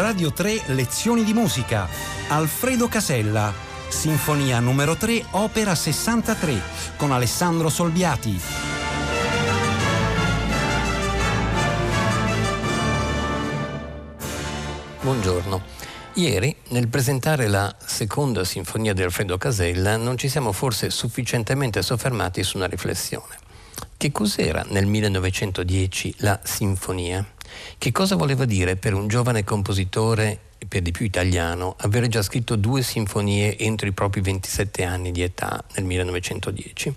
Radio 3 Lezioni di musica. Alfredo Casella. Sinfonia numero 3, opera 63, con Alessandro Solbiati. Buongiorno. Ieri, nel presentare la seconda sinfonia di Alfredo Casella, non ci siamo forse sufficientemente soffermati su una riflessione. Che cos'era nel 1910 la sinfonia? Che cosa voleva dire per un giovane compositore, per di più italiano, avere già scritto due sinfonie entro i propri 27 anni di età nel 1910?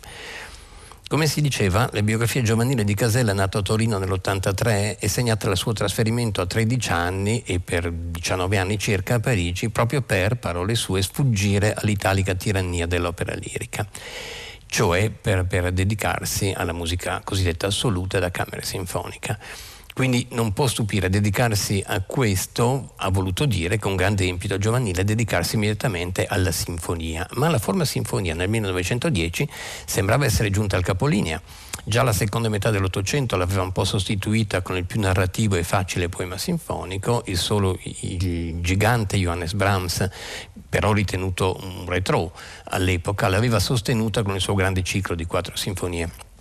Come si diceva, la biografia giovanile di Casella, nato a Torino nell'83, è segnata dal suo trasferimento a 13 anni e per 19 anni circa a Parigi, proprio per, parole sue, sfuggire all'italica tirannia dell'opera lirica, cioè per, per dedicarsi alla musica cosiddetta assoluta da camera sinfonica. Quindi non può stupire, dedicarsi a questo ha voluto dire con grande empito giovanile dedicarsi immediatamente alla sinfonia, ma la forma sinfonia nel 1910 sembrava essere giunta al capolinea. Già la seconda metà dell'Ottocento l'aveva un po' sostituita con il più narrativo e facile poema sinfonico, il solo il gigante Johannes Brahms, però ritenuto un retro all'epoca, l'aveva sostenuta con il suo grande ciclo di quattro sinfonie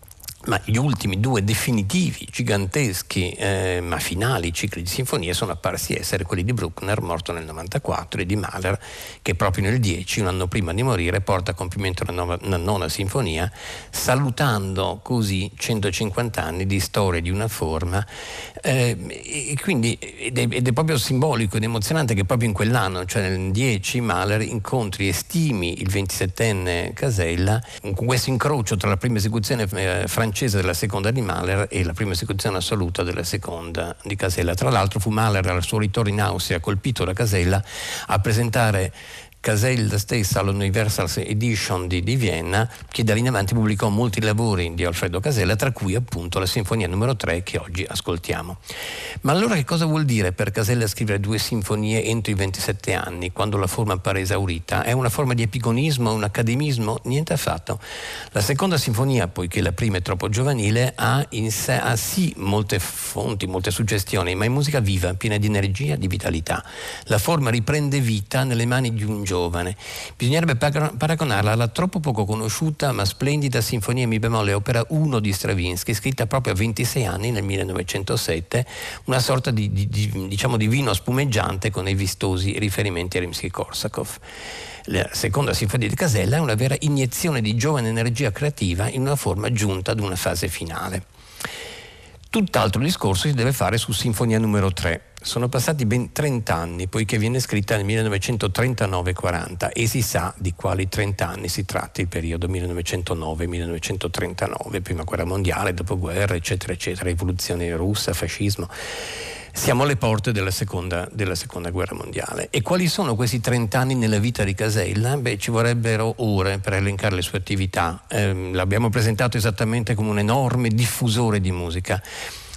ma gli ultimi due definitivi, giganteschi, eh, ma finali cicli di sinfonie sono apparsi essere quelli di Bruckner, morto nel 94, e di Mahler, che proprio nel 10, un anno prima di morire, porta a compimento la, nova, la nona sinfonia, salutando così 150 anni di storia di una forma. Eh, e quindi, ed, è, ed, è, proprio simbolico ed emozionante che proprio in quell'anno, cioè nel 10, Mahler incontri e stimi il 27enne Casella, con questo incrocio tra la prima esecuzione eh, francese francese della seconda di Mahler e la prima esecuzione assoluta della seconda di Casella. Tra l'altro fu Mahler al suo ritorno in Austria, colpito da Casella, a presentare Casella stessa all'Universal Edition di, di, Vienna, che da lì in avanti pubblicò molti lavori di Alfredo Casella, tra cui appunto la sinfonia numero 3 che oggi ascoltiamo. Ma allora che cosa vuol dire per Casella scrivere due sinfonie entro i 27 anni, quando la forma appare esaurita? È una forma di epigonismo, un accademismo? Niente affatto. La seconda sinfonia, poiché la prima è troppo giovanile, ha, in sé, ha sì molte fonti, molte suggestioni, ma è musica viva, piena di energia, di vitalità. La forma riprende vita nelle mani di un giovane. Bisognerebbe paragonarla alla troppo poco conosciuta ma splendida Sinfonia Mi bemolle opera 1 di Stravinsky, scritta proprio a 26 anni nel 1907, una sorta di, di, di, diciamo di vino spumeggiante con i vistosi riferimenti a Rimsky-Korsakov. La seconda sinfonia di Casella è una vera iniezione di giovane energia creativa in una forma giunta ad una fase finale. Tutt'altro discorso si deve fare su Sinfonia numero 3. Sono passati ben 30 anni, poiché viene scritta nel 1939-40 e si sa di quali 30 anni si tratta il periodo 1909-1939, prima guerra mondiale, dopoguerra, eccetera, eccetera, rivoluzione russa, fascismo. Siamo alle porte della seconda, della seconda, guerra mondiale. E quali sono questi 30 anni nella vita di Casella? Beh, ci vorrebbero ore per elencare le sue attività. Eh, l'abbiamo presentato esattamente come un enorme diffusore di musica.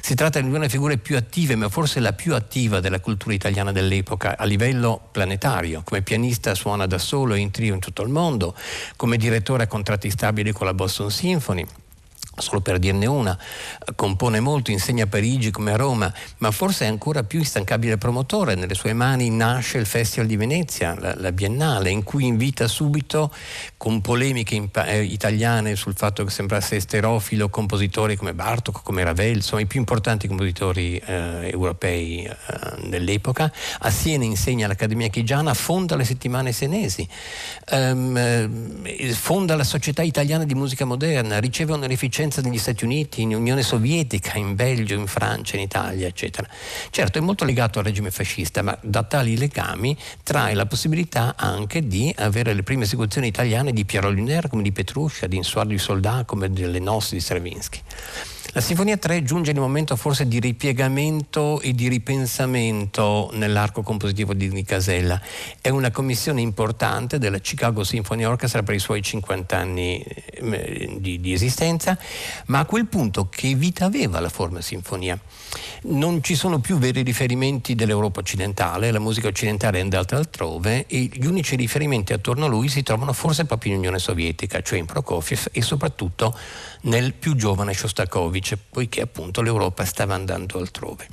Si tratta di una delle figure più attive, ma forse la più attiva della cultura italiana dell'epoca a livello planetario. Come pianista suona da solo in trio in tutto il mondo, come direttore a contratti stabili con la Boston Symphony Solo per dirne una, compone molto, insegna a Parigi come a Roma, ma forse è ancora più instancabile promotore. Nelle sue mani nasce il Festival di Venezia, la, la Biennale, in cui invita subito, con polemiche in, eh, italiane sul fatto che sembrasse esterofilo, compositori come Bartok, come Ravel, insomma i più importanti compositori eh, europei eh, dell'epoca. A Siena insegna all'Accademia Chigiana, fonda le settimane senesi, ehm, eh, fonda la Società Italiana di Musica Moderna, riceve onorificenza presenza negli Stati Uniti, in Unione Sovietica, in Belgio, in Francia, in Italia, eccetera. Certo è molto legato al regime fascista, ma da tali legami trae la possibilità anche di avere le prime esecuzioni italiane di Piero Lunaire, come di Petruscia, di Insuardo di Soldat, come delle nostre di Stravinsky. La Sinfonia 3 giunge in un momento forse di ripiegamento e di ripensamento nell'arco compositivo di Casella. È una commissione importante della Chicago Symphony Orchestra per i suoi 50 anni eh, di, di esistenza, ma a quel punto che vita aveva la forma sinfonia? Non ci sono più veri riferimenti dell'Europa occidentale, la musica occidentale è andata altrove e gli unici riferimenti attorno a lui si trovano forse proprio in Unione Sovietica, cioè in Prokofiev e soprattutto nel più giovane Shostakovich, poiché appunto l'Europa stava andando altrove.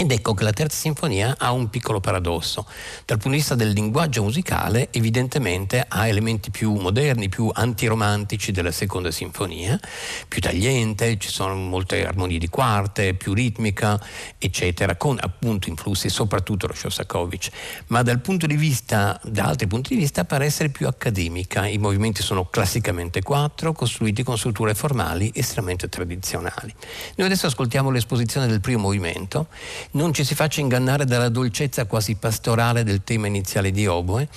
Ed ecco che la terza sinfonia ha un piccolo paradosso. Dal punto di vista del linguaggio musicale, evidentemente ha elementi più moderni, più antiromantici della seconda sinfonia, più tagliente, ci sono molte armonie di quarte, più ritmica, eccetera, con appunto influssi soprattutto lo Shostakovich. Ma dal punto di vista, da altri punti di vista, pare essere più accademica. I movimenti sono classicamente quattro, costruiti con strutture formali estremamente tradizionali. Noi adesso ascoltiamo l'esposizione del primo movimento non ci si faccia ingannare dalla dolcezza quasi pastorale del tema iniziale di Oboe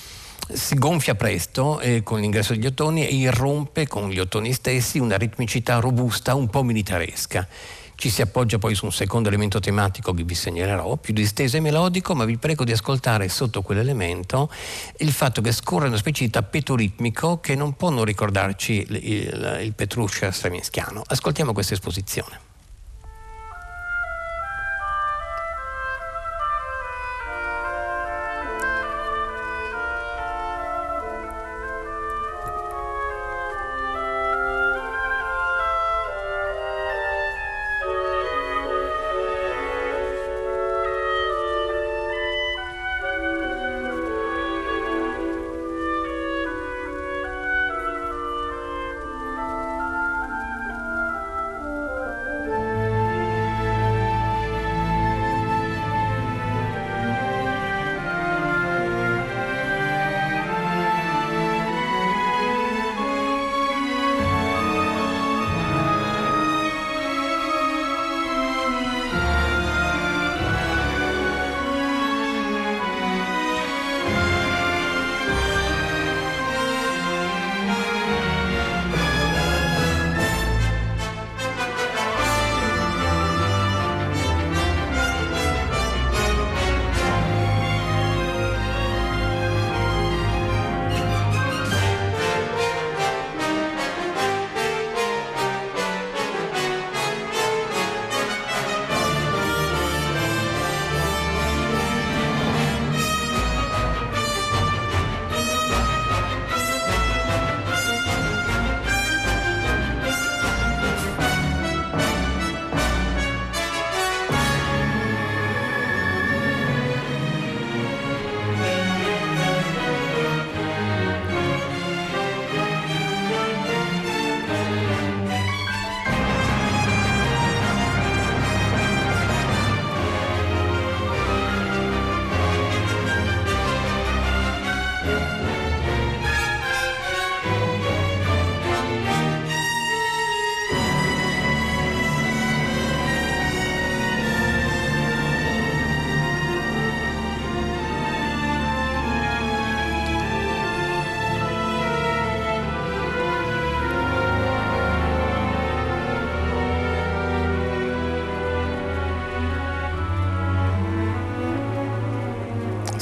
si gonfia presto eh, con l'ingresso degli ottoni e irrompe con gli ottoni stessi una ritmicità robusta, un po' militaresca. Ci si appoggia poi su un secondo elemento tematico che vi segnalerò, più disteso e melodico, ma vi prego di ascoltare sotto quell'elemento il fatto che scorre una specie di tappeto ritmico che non può non ricordarci il, il, il Petruscia stravinschiano. Ascoltiamo questa esposizione.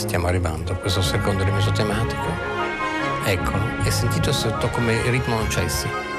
Stiamo arrivando a questo secondo rimesso tematico. Eccolo, è sentito sotto come ritmo non cessi.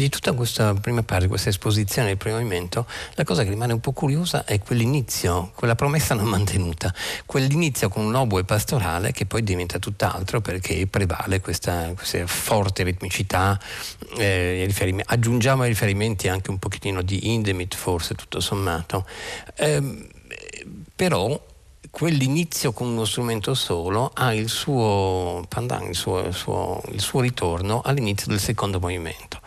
Di tutta questa prima parte, questa esposizione del primo movimento, la cosa che rimane un po' curiosa è quell'inizio, quella promessa non mantenuta, quell'inizio con un oboe pastorale che poi diventa tutt'altro perché prevale questa, questa forte ritmicità, eh, aggiungiamo ai riferimenti anche un pochettino di Indemit forse tutto sommato, eh, però quell'inizio con uno strumento solo ha il suo, pandan, il suo, il suo, il suo ritorno all'inizio del secondo movimento.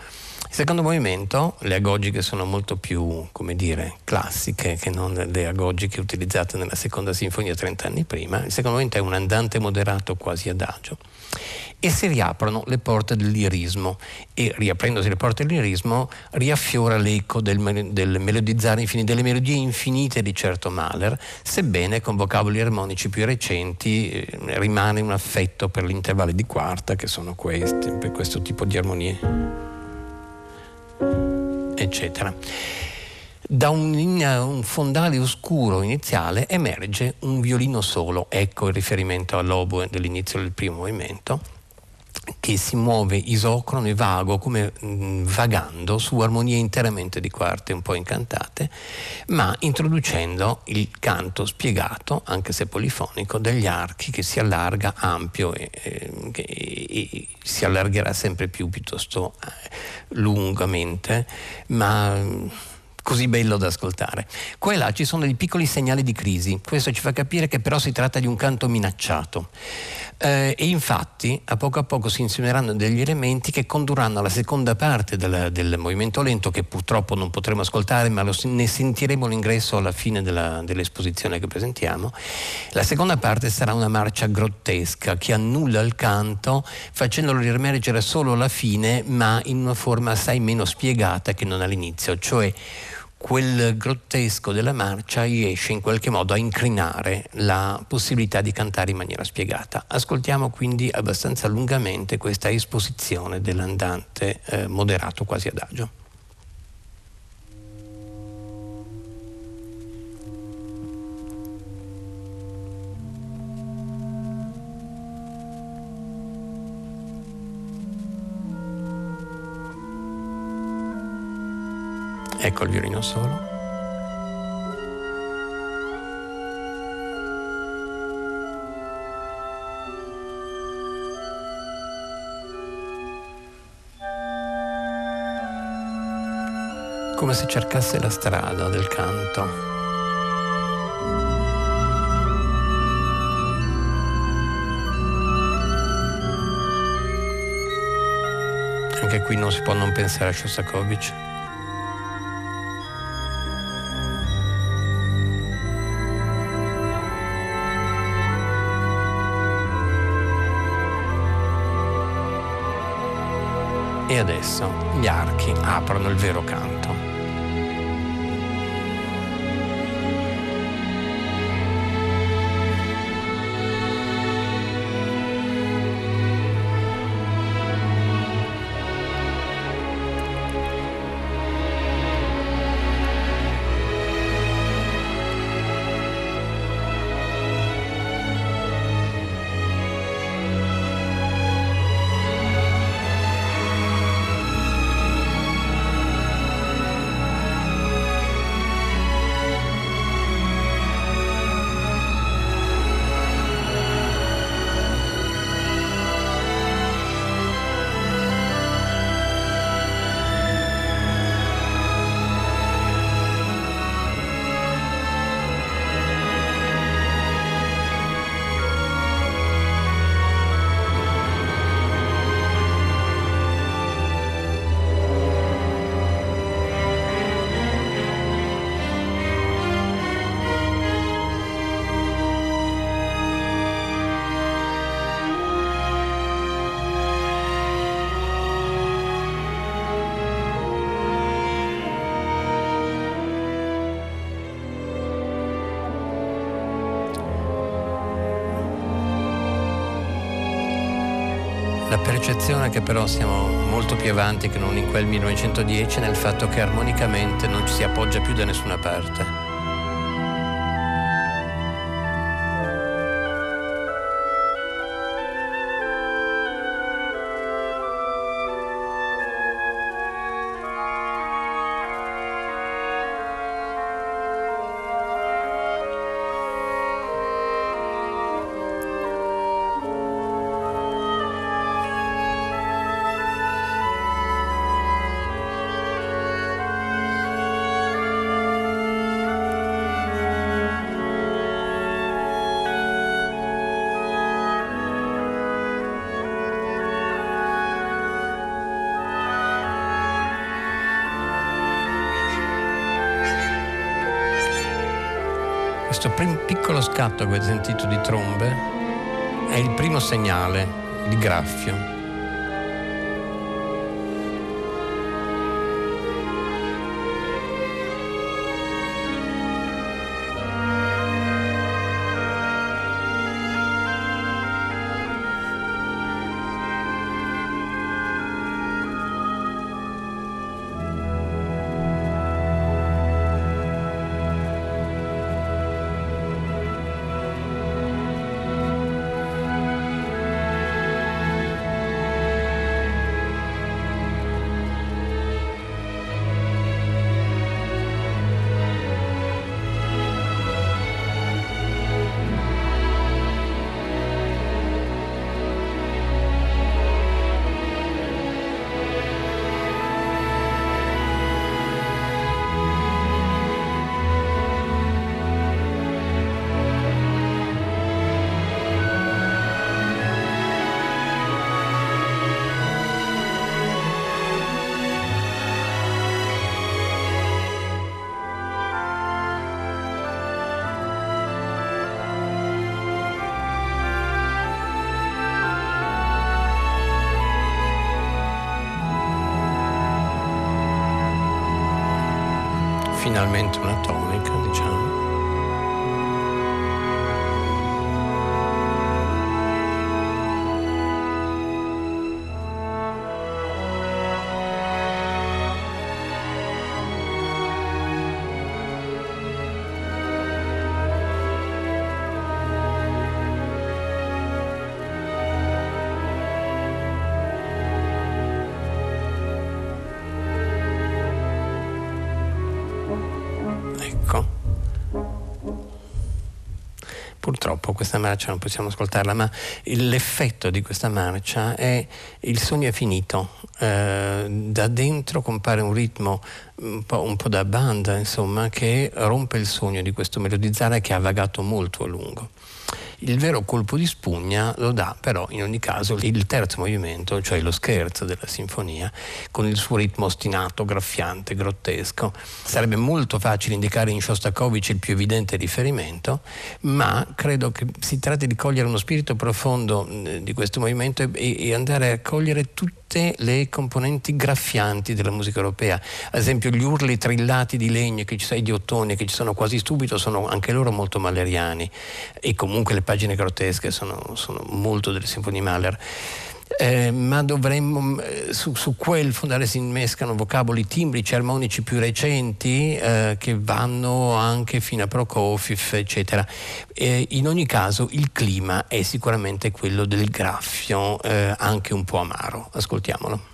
Il secondo movimento, le agogiche sono molto più, come dire, classiche che non le agogiche utilizzate nella seconda sinfonia 30 anni prima. Il secondo movimento è un andante moderato quasi adagio e si riaprono le porte del lirismo e riaprendosi le porte del lirismo riaffiora l'eco del, del melodizzare infinite, delle melodie infinite di certo Mahler, sebbene con vocaboli armonici più recenti eh, rimane un affetto per gli intervalli di quarta che sono questi, per questo tipo di armonie eccetera. Da un, un, fondale oscuro iniziale emerge un violino solo, ecco il riferimento all'oboe dell'inizio del primo movimento, che si muove isocrono e vago, come mh, vagando su armonie interamente di quarte un po' incantate, ma introducendo il canto spiegato, anche se polifonico, degli archi che si allarga ampio e, e, e si allargherà sempre più piuttosto eh, lungamente, ma così bello da ascoltare. Qua e là ci sono dei piccoli segnali di crisi, questo ci fa capire che però si tratta di un canto minacciato. Eh, e infatti a poco a poco si insinueranno degli elementi che condurranno alla seconda parte del, del movimento lento che purtroppo non potremo ascoltare ma lo, ne sentiremo l'ingresso alla fine della, dell'esposizione che presentiamo. La seconda parte sarà una marcia grottesca che annulla il canto facendolo riemergere solo alla fine ma in una forma assai meno spiegata che non all'inizio, cioè quel grottesco della marcia riesce in qualche modo a incrinare la possibilità di cantare in maniera spiegata. Ascoltiamo quindi abbastanza lungamente questa esposizione dell'andante eh, moderato quasi adagio. Ecco il violino solo. Come se cercasse la strada del canto. Anche qui non si può non pensare a Shostakovich. E adesso gli archi aprono il vero canto. Percezione che però siamo molto più avanti che non in quel 1910 nel fatto che armonicamente non ci si appoggia più da nessuna parte. Questo prim- piccolo scatto che avete sentito di trombe è il primo segnale di graffio. Finalmente una tonica, diciamo. Purtroppo questa marcia non possiamo ascoltarla, ma l'effetto di questa marcia è il sogno è finito, eh, da dentro compare un ritmo un po', un po', da banda, insomma, che rompe il sogno di questo melodizzare che ha vagato molto a lungo. Il vero colpo di spugna lo dà però in ogni caso il terzo movimento, cioè lo scherzo della sinfonia, con il suo ritmo ostinato, graffiante, grottesco. Sarebbe molto facile indicare in Shostakovich il più evidente riferimento, ma credo che si tratti di cogliere uno spirito profondo di questo movimento e, e andare a cogliere tutti le componenti graffianti della musica europea. Ad esempio gli urli trillati di legno che ci sono, di ottone che ci sono quasi subito sono anche loro molto maleriani e comunque le pagine grottesche sono, sono molto delle sinfonie Mahler. Eh, ma dovremmo, eh, su, su, quel fondale si innescano vocaboli timbrici, armonici più recenti eh, che vanno anche fino a Prokofiev, eccetera. Eh, in ogni caso il clima è sicuramente quello del graffio, eh, anche un po' amaro. Ascoltiamolo.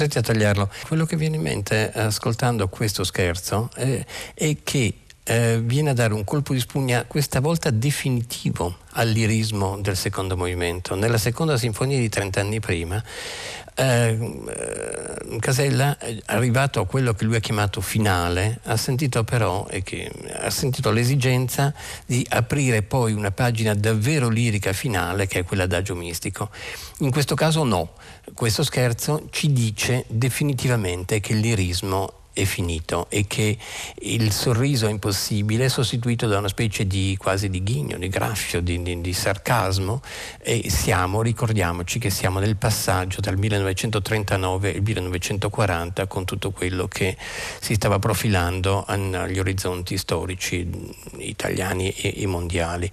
Costretti a tagliarlo. Quello che viene in mente ascoltando questo scherzo è, è che eh, viene a dare un colpo di spugna questa volta definitivo al lirismo del secondo movimento. Nella seconda sinfonia di 30 anni prima eh, Casella, arrivato a quello che lui ha chiamato finale, ha sentito però che, ha sentito l'esigenza di aprire poi una pagina davvero lirica finale che è quella d'agio mistico. In questo caso no, questo scherzo ci dice definitivamente che il lirismo è finito e che il sorriso impossibile è sostituito da una specie di quasi di ghigno, di graffio, di, di, di sarcasmo e siamo, ricordiamoci che siamo nel passaggio dal 1939 al 1940 con tutto quello che si stava profilando agli orizzonti storici italiani e, e mondiali.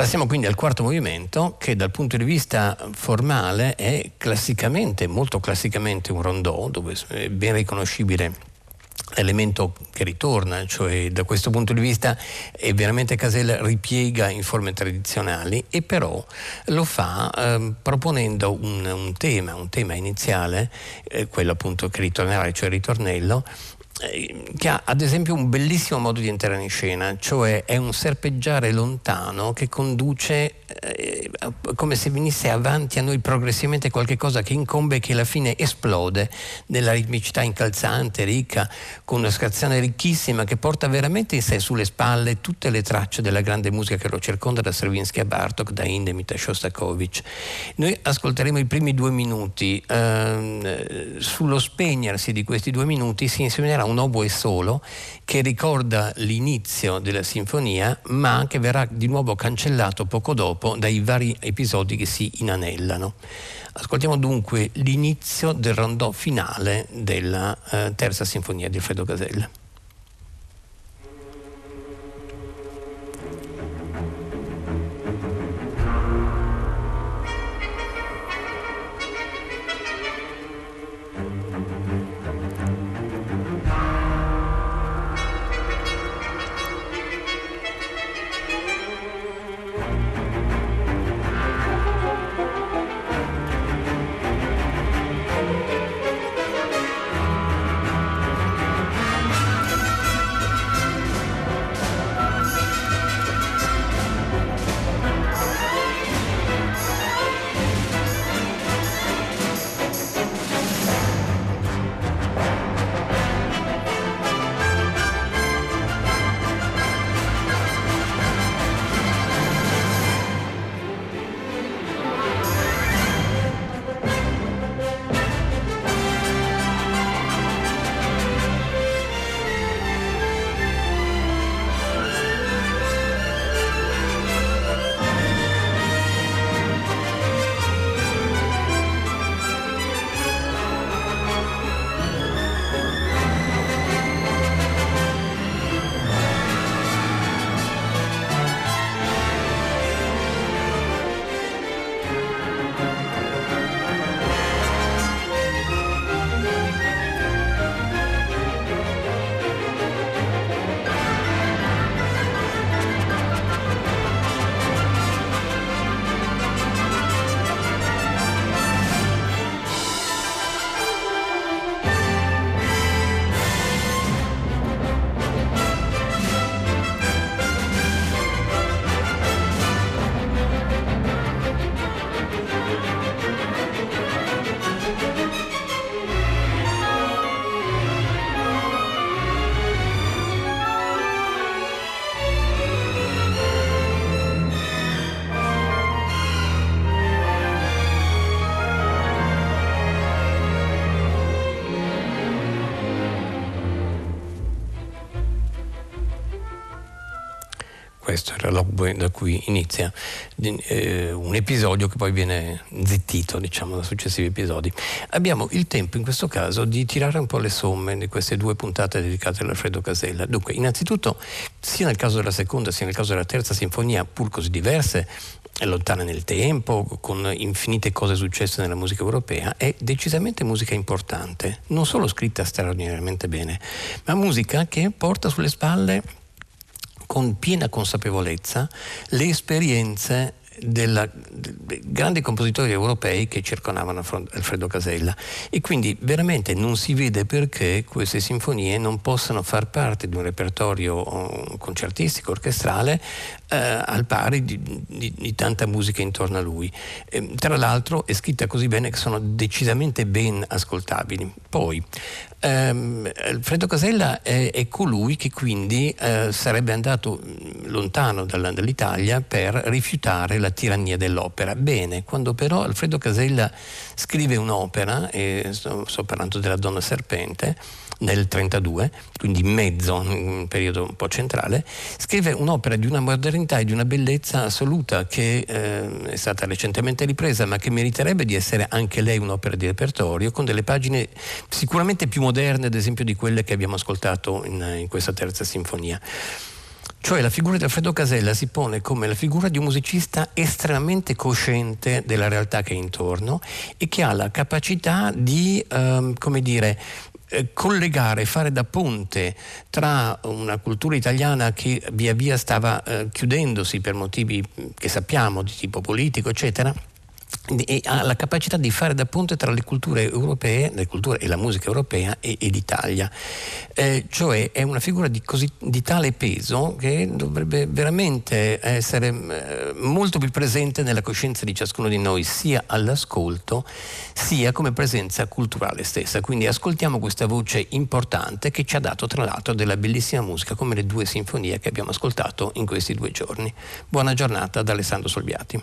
Passiamo quindi al quarto movimento che dal punto di vista formale è classicamente, molto classicamente un rondò dove è ben riconoscibile l'elemento che ritorna, cioè da questo punto di vista è veramente Casella ripiega in forme tradizionali e però lo fa eh, proponendo un, un, tema, un tema iniziale, eh, quello appunto che ritornerà, cioè il ritornello, che ha ad esempio un bellissimo modo di entrare in scena, cioè è un serpeggiare lontano che conduce eh, come se venisse avanti a noi progressivamente qualcosa che incombe e che alla fine esplode nella ritmicità incalzante, ricca, con una scazione ricchissima che porta veramente in sé sulle spalle tutte le tracce della grande musica che lo circonda da Stravinsky a Bartok, da Indemit a Shostakovich. Noi ascolteremo i primi due minuti, ehm, sullo spegnersi di questi due minuti si insegnerà un oboe solo che ricorda l'inizio della sinfonia ma che verrà di nuovo cancellato poco dopo dai vari episodi che si inanellano. Ascoltiamo dunque l'inizio del rondò finale della eh, terza sinfonia di Alfredo Casella. Questo era l'oboe da cui inizia eh, un episodio che poi viene zittito diciamo da successivi episodi. Abbiamo il tempo in questo caso di tirare un po' le somme di queste due puntate dedicate all'Alfredo Casella. Dunque, innanzitutto, sia nel caso della seconda sia nel caso della terza sinfonia, pur così diverse, lontane nel tempo, con infinite cose successe nella musica europea, è decisamente musica importante, non solo scritta straordinariamente bene, ma musica che porta sulle spalle con piena consapevolezza le esperienze dei grandi compositori europei che circondavano Alfredo Casella e quindi veramente non si vede perché queste sinfonie non possano far parte di un repertorio oh, concertistico, orchestrale eh, al pari di, di, di, tanta musica intorno a lui. E, tra l'altro è scritta così bene che sono decisamente ben ascoltabili. Poi ehm, Alfredo Casella è, è, colui che quindi eh, sarebbe andato mm, lontano dall'Italia per rifiutare la tirannia dell'opera. Bene, quando però Alfredo Casella scrive un'opera, sto, sto parlando della Donna Serpente, nel 32, quindi in mezzo, un periodo un po' centrale, scrive un'opera di una modernità e di una bellezza assoluta che eh, è stata recentemente ripresa, ma che meriterebbe di essere anche lei un'opera di repertorio, con delle pagine sicuramente più moderne, ad esempio, di quelle che abbiamo ascoltato in, in questa terza sinfonia. Cioè la figura di Alfredo Casella si pone come la figura di un musicista estremamente cosciente della realtà che è intorno e che ha la capacità di, um, come dire, eh, collegare, fare da ponte tra una cultura italiana che via via stava eh, chiudendosi per motivi che sappiamo di tipo politico, eccetera, e ha la capacità di fare da ponte tra le culture europee, le culture e la musica europea e, e l'Italia. Eh, cioè è una figura di, così, di, tale peso che dovrebbe veramente essere eh, molto più presente nella coscienza di ciascuno di noi, sia all'ascolto sia come presenza culturale stessa. Quindi ascoltiamo questa voce importante che ci ha dato tra l'altro della bellissima musica come le due sinfonie che abbiamo ascoltato in questi due giorni. Buona giornata da Alessandro Solbiati.